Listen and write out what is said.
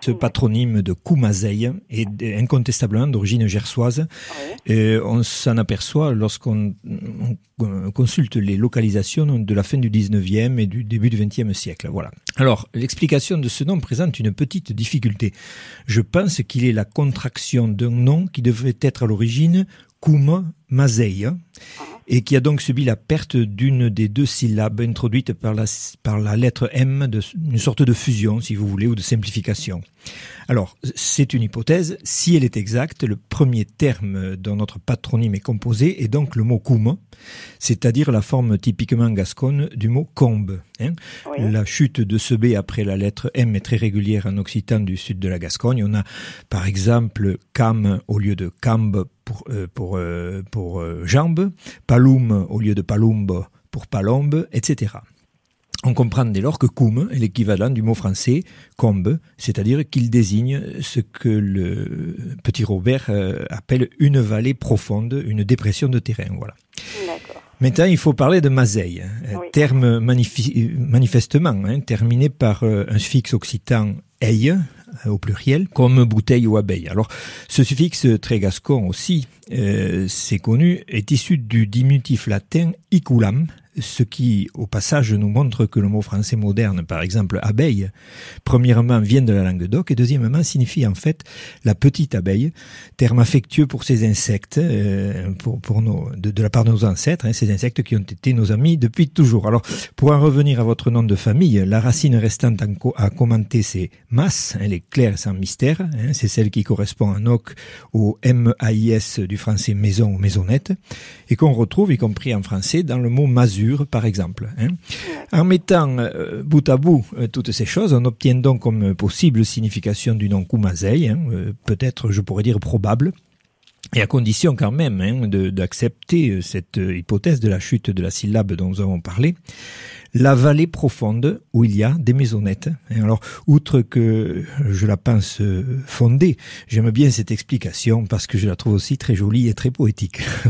Ce patronyme de Koumazeï est incontestablement d'origine gersoise. Et on s'en aperçoit lorsqu'on consulte les localisations de la fin du 19e et du début du 20e siècle. Voilà. Alors, l'explication de ce nom présente une petite difficulté. Je pense qu'il est la contraction d'un nom qui devrait être à l'origine Koum et qui a donc subi la perte d'une des deux syllabes introduites par la, par la lettre M, de, une sorte de fusion, si vous voulez, ou de simplification. Alors, c'est une hypothèse. Si elle est exacte, le premier terme dont notre patronyme est composé est donc le mot koum, c'est-à-dire la forme typiquement gasconne du mot combe. Hein. La chute de ce B après la lettre M est très régulière en occitan du sud de la Gascogne. On a par exemple cam au lieu de cambe pour, euh, pour, euh, pour euh, jambe, palum au lieu de palumbe pour palombe, etc. On comprend dès lors que koum est l'équivalent du mot français combe, c'est-à-dire qu'il désigne ce que le petit Robert appelle une vallée profonde, une dépression de terrain. Voilà. Maintenant, il faut parler de Mazeille, hein, terme manifestement hein, terminé par un suffixe occitan eille, euh, au pluriel, comme bouteille ou abeille. Alors, ce suffixe très gascon aussi, euh, c'est connu, est issu du diminutif latin iculam, ce qui, au passage, nous montre que le mot français moderne, par exemple abeille, premièrement vient de la langue d'oc et deuxièmement signifie en fait la petite abeille, terme affectueux pour ces insectes, euh, pour, de, la part de nos ancêtres, hein, ces insectes qui ont été nos amis depuis toujours. Alors, pour en revenir à votre nom de famille, la racine restante à commenter, c'est mas, elle est claire sans mystère, hein, c'est celle qui correspond en oc au M-A-I-S du français maison ou maisonnette, et qu'on retrouve, y compris en français, dans le mot masure par exemple. Hein. En mettant euh, bout à bout euh, toutes ces choses, on obtient donc comme possible signification du nom Kumazei, hein, euh, peut-être je pourrais dire probable, et à condition quand même hein, d'accepter cette hypothèse de la chute de la syllabe dont nous avons parlé, la vallée profonde où il y a des maisonnettes. Alors, outre que je la pense fondée, j'aime bien cette explication parce que je la trouve aussi très jolie et très poétique.